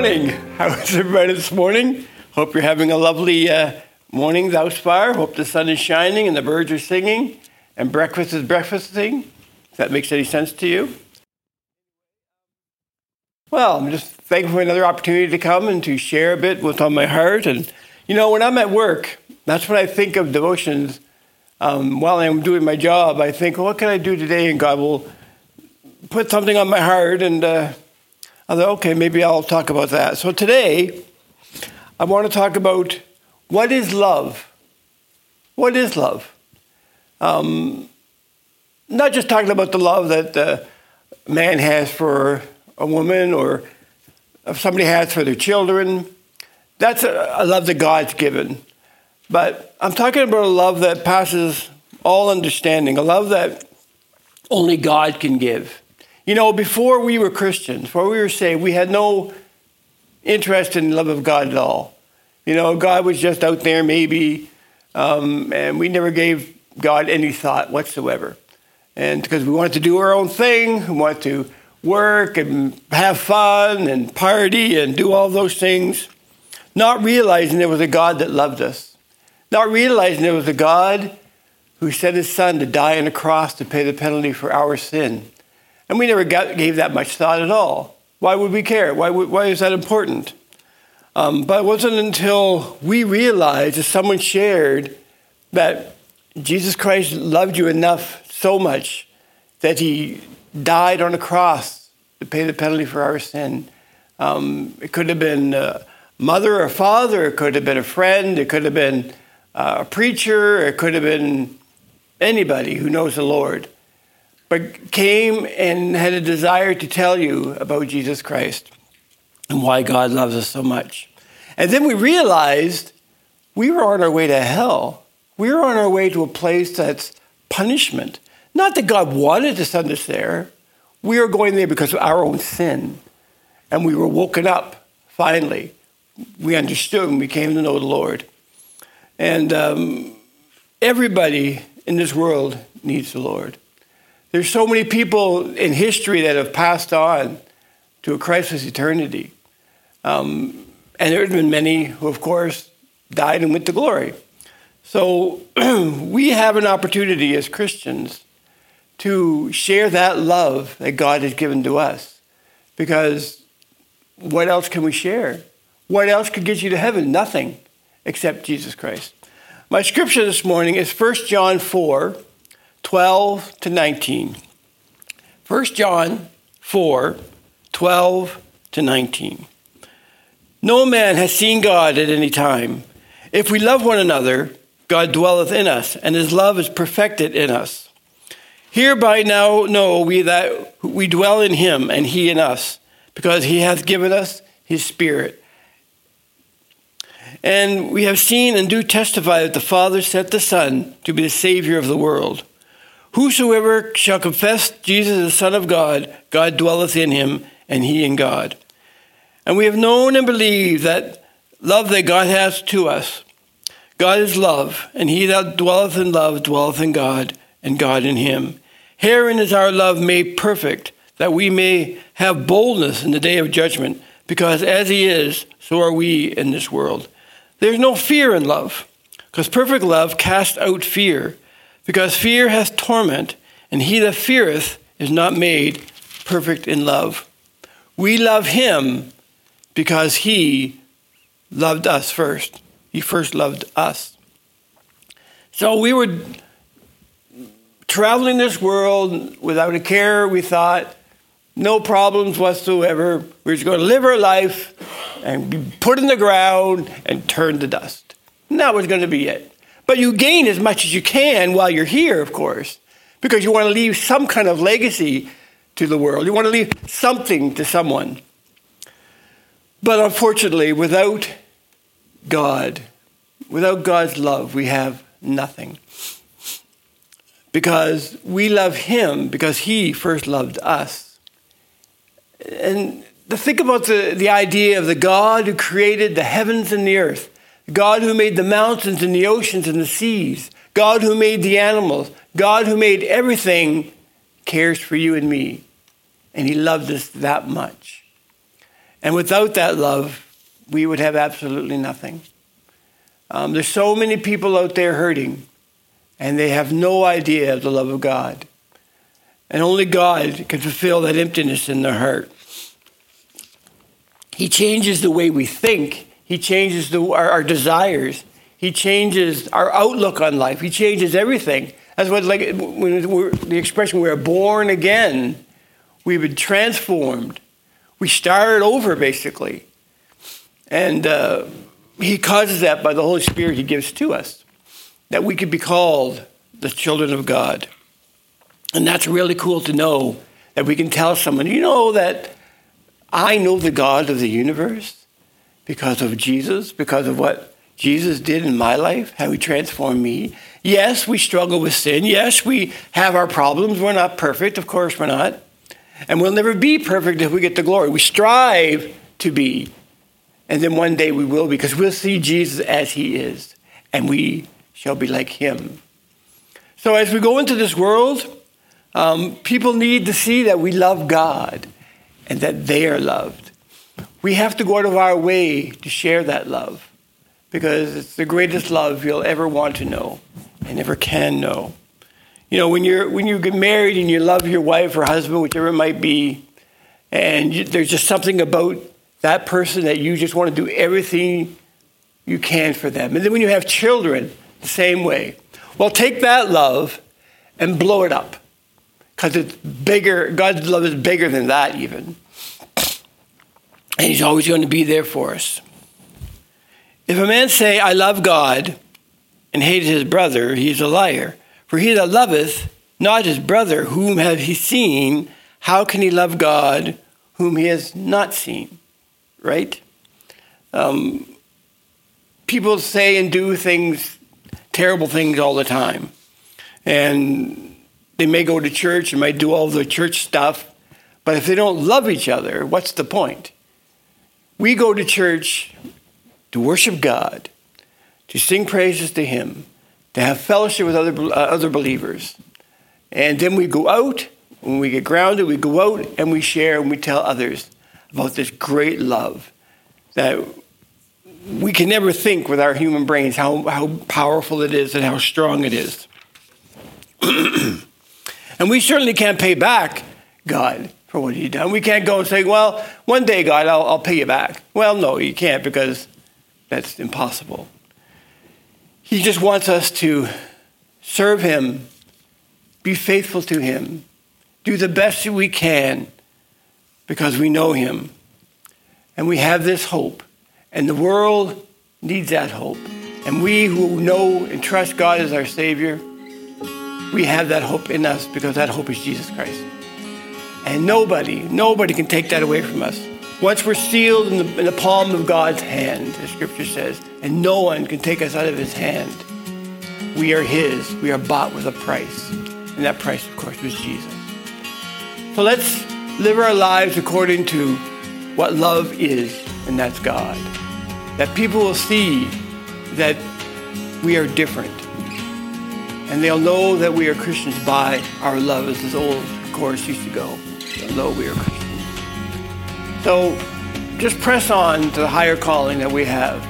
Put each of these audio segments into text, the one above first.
morning. How is everybody this morning? Hope you're having a lovely uh, morning thus far. Hope the sun is shining and the birds are singing and breakfast is breakfasting. If that makes any sense to you. Well, I'm just thankful for another opportunity to come and to share a bit what's on my heart. And, you know, when I'm at work, that's when I think of devotions. Um, while I'm doing my job, I think, well, what can I do today? And God will put something on my heart and uh, I thought, okay, maybe I'll talk about that. So today, I want to talk about what is love? What is love? Um, not just talking about the love that man has for a woman or somebody has for their children. That's a, a love that God's given. But I'm talking about a love that passes all understanding, a love that only God can give. You know, before we were Christians, before we were saved, we had no interest in the love of God at all. You know, God was just out there maybe, um, and we never gave God any thought whatsoever. And because we wanted to do our own thing, we wanted to work and have fun and party and do all those things, not realizing there was a God that loved us, not realizing there was a God who sent his son to die on a cross to pay the penalty for our sin. And we never got, gave that much thought at all. Why would we care? Why, why is that important? Um, but it wasn't until we realized, as someone shared, that Jesus Christ loved you enough so much that he died on a cross to pay the penalty for our sin. Um, it could have been a mother or father, it could have been a friend, it could have been a preacher, it could have been anybody who knows the Lord but came and had a desire to tell you about Jesus Christ and why God loves us so much. And then we realized we were on our way to hell. We were on our way to a place that's punishment. Not that God wanted to send us there. We were going there because of our own sin. And we were woken up finally. We understood and we came to know the Lord. And um, everybody in this world needs the Lord. There's so many people in history that have passed on to a Christless eternity. Um, and there have been many who, of course, died and went to glory. So we have an opportunity as Christians to share that love that God has given to us. Because what else can we share? What else could get you to heaven? Nothing except Jesus Christ. My scripture this morning is 1 John 4 12 to 19. 1 John 4 12 to 19. No man has seen God at any time. If we love one another, God dwelleth in us, and his love is perfected in us. Hereby now know we that we dwell in him, and he in us, because he hath given us his Spirit. And we have seen and do testify that the Father sent the Son to be the Savior of the world. Whosoever shall confess Jesus the Son of God, God dwelleth in him, and he in God. And we have known and believed that love that God hath to us. God is love, and he that dwelleth in love dwelleth in God, and God in him. Herein is our love made perfect, that we may have boldness in the day of judgment, because as he is, so are we in this world. There is no fear in love, because perfect love casts out fear because fear hath torment, and he that feareth is not made perfect in love. We love him because he loved us first. He first loved us. So we were traveling this world without a care, we thought, no problems whatsoever. We're just going to live our life and be put in the ground and turn to dust. And that was going to be it. But you gain as much as you can while you're here, of course, because you want to leave some kind of legacy to the world. You want to leave something to someone. But unfortunately, without God, without God's love, we have nothing. Because we love Him because He first loved us. And think about the, the idea of the God who created the heavens and the earth, God who made the mountains and the oceans and the seas, God who made the animals, God who made everything cares for you and me. And he loved us that much. And without that love, we would have absolutely nothing. Um, there's so many people out there hurting, and they have no idea of the love of God. And only God can fulfill that emptiness in their heart. He changes the way we think, He changes the, our, our desires, He changes our outlook on life, He changes everything. That's what, like, when the expression, we're born again. We've been transformed. We started over, basically. And uh, He causes that by the Holy Spirit He gives to us, that we could be called the children of God. And that's really cool to know that we can tell someone, you know, that I know the God of the universe because of Jesus, because of what Jesus did in my life, how he transformed me. Yes, we struggle with sin. Yes, we have our problems. We're not perfect. Of course, we're not. And we'll never be perfect if we get the glory. We strive to be. And then one day we will because we'll see Jesus as he is, and we shall be like him. So as we go into this world, um, people need to see that we love God and that they are loved. We have to go out of our way to share that love because it's the greatest love you'll ever want to know and ever can know. You know, when you're when you get married and you love your wife or husband, whichever it might be, and you, there's just something about that person that you just want to do everything you can for them. And then when you have children, the same way. Well, take that love and blow it up because it's bigger. God's love is bigger than that, even. And He's always going to be there for us. If a man say, I love God, and hate his brother, he is a liar. For he that loveth not his brother, whom have he seen, how can he love God, whom he has not seen? Right? Um, people say and do things, terrible things all the time. And they may go to church and might do all the church stuff, but if they don't love each other, what's the point? We go to church to worship God, to sing praises to Him, to have fellowship with other, uh, other believers. And then we go out, when we get grounded, we go out and we share and we tell others about this great love that we can never think with our human brains how, how powerful it is and how strong it is. And we certainly can't pay back God for what He's done. We can't go and say, well, one day, God, I'll, I'll pay you back. Well, no, you can't because that's impossible. He just wants us to serve Him, be faithful to Him, do the best that we can because we know Him. And we have this hope. And the world needs that hope. And we who know and trust God as our Savior, we have that hope in us because that hope is Jesus Christ. And nobody, nobody can take that away from us. Once we're sealed in the, in the palm of God's hand, the scripture says, and no one can take us out of his hand. We are his. We are bought with a price. And that price, of course, was Jesus. So let's live our lives according to what love is, and that's God. That people will see that we are different and they'll know that we are Christians by our love, as this old chorus used to go. Know we are Christians. So just press on to the higher calling that we have.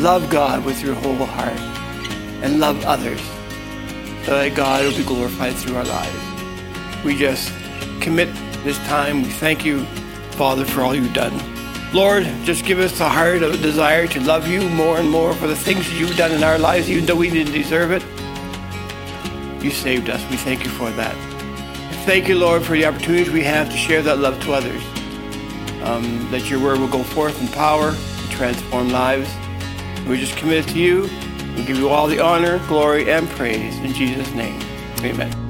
Love God with your whole heart and love others so that God will be glorified through our lives. We just commit this time. We thank you, Father, for all you've done. Lord, just give us the heart of a desire to love you more and more for the things that you've done in our lives, even though we didn't deserve it. You saved us. We thank you for that. Thank you, Lord, for the opportunities we have to share that love to others. Um, that your word will go forth in power and transform lives. We just commit it to you. We give you all the honor, glory, and praise in Jesus' name. Amen.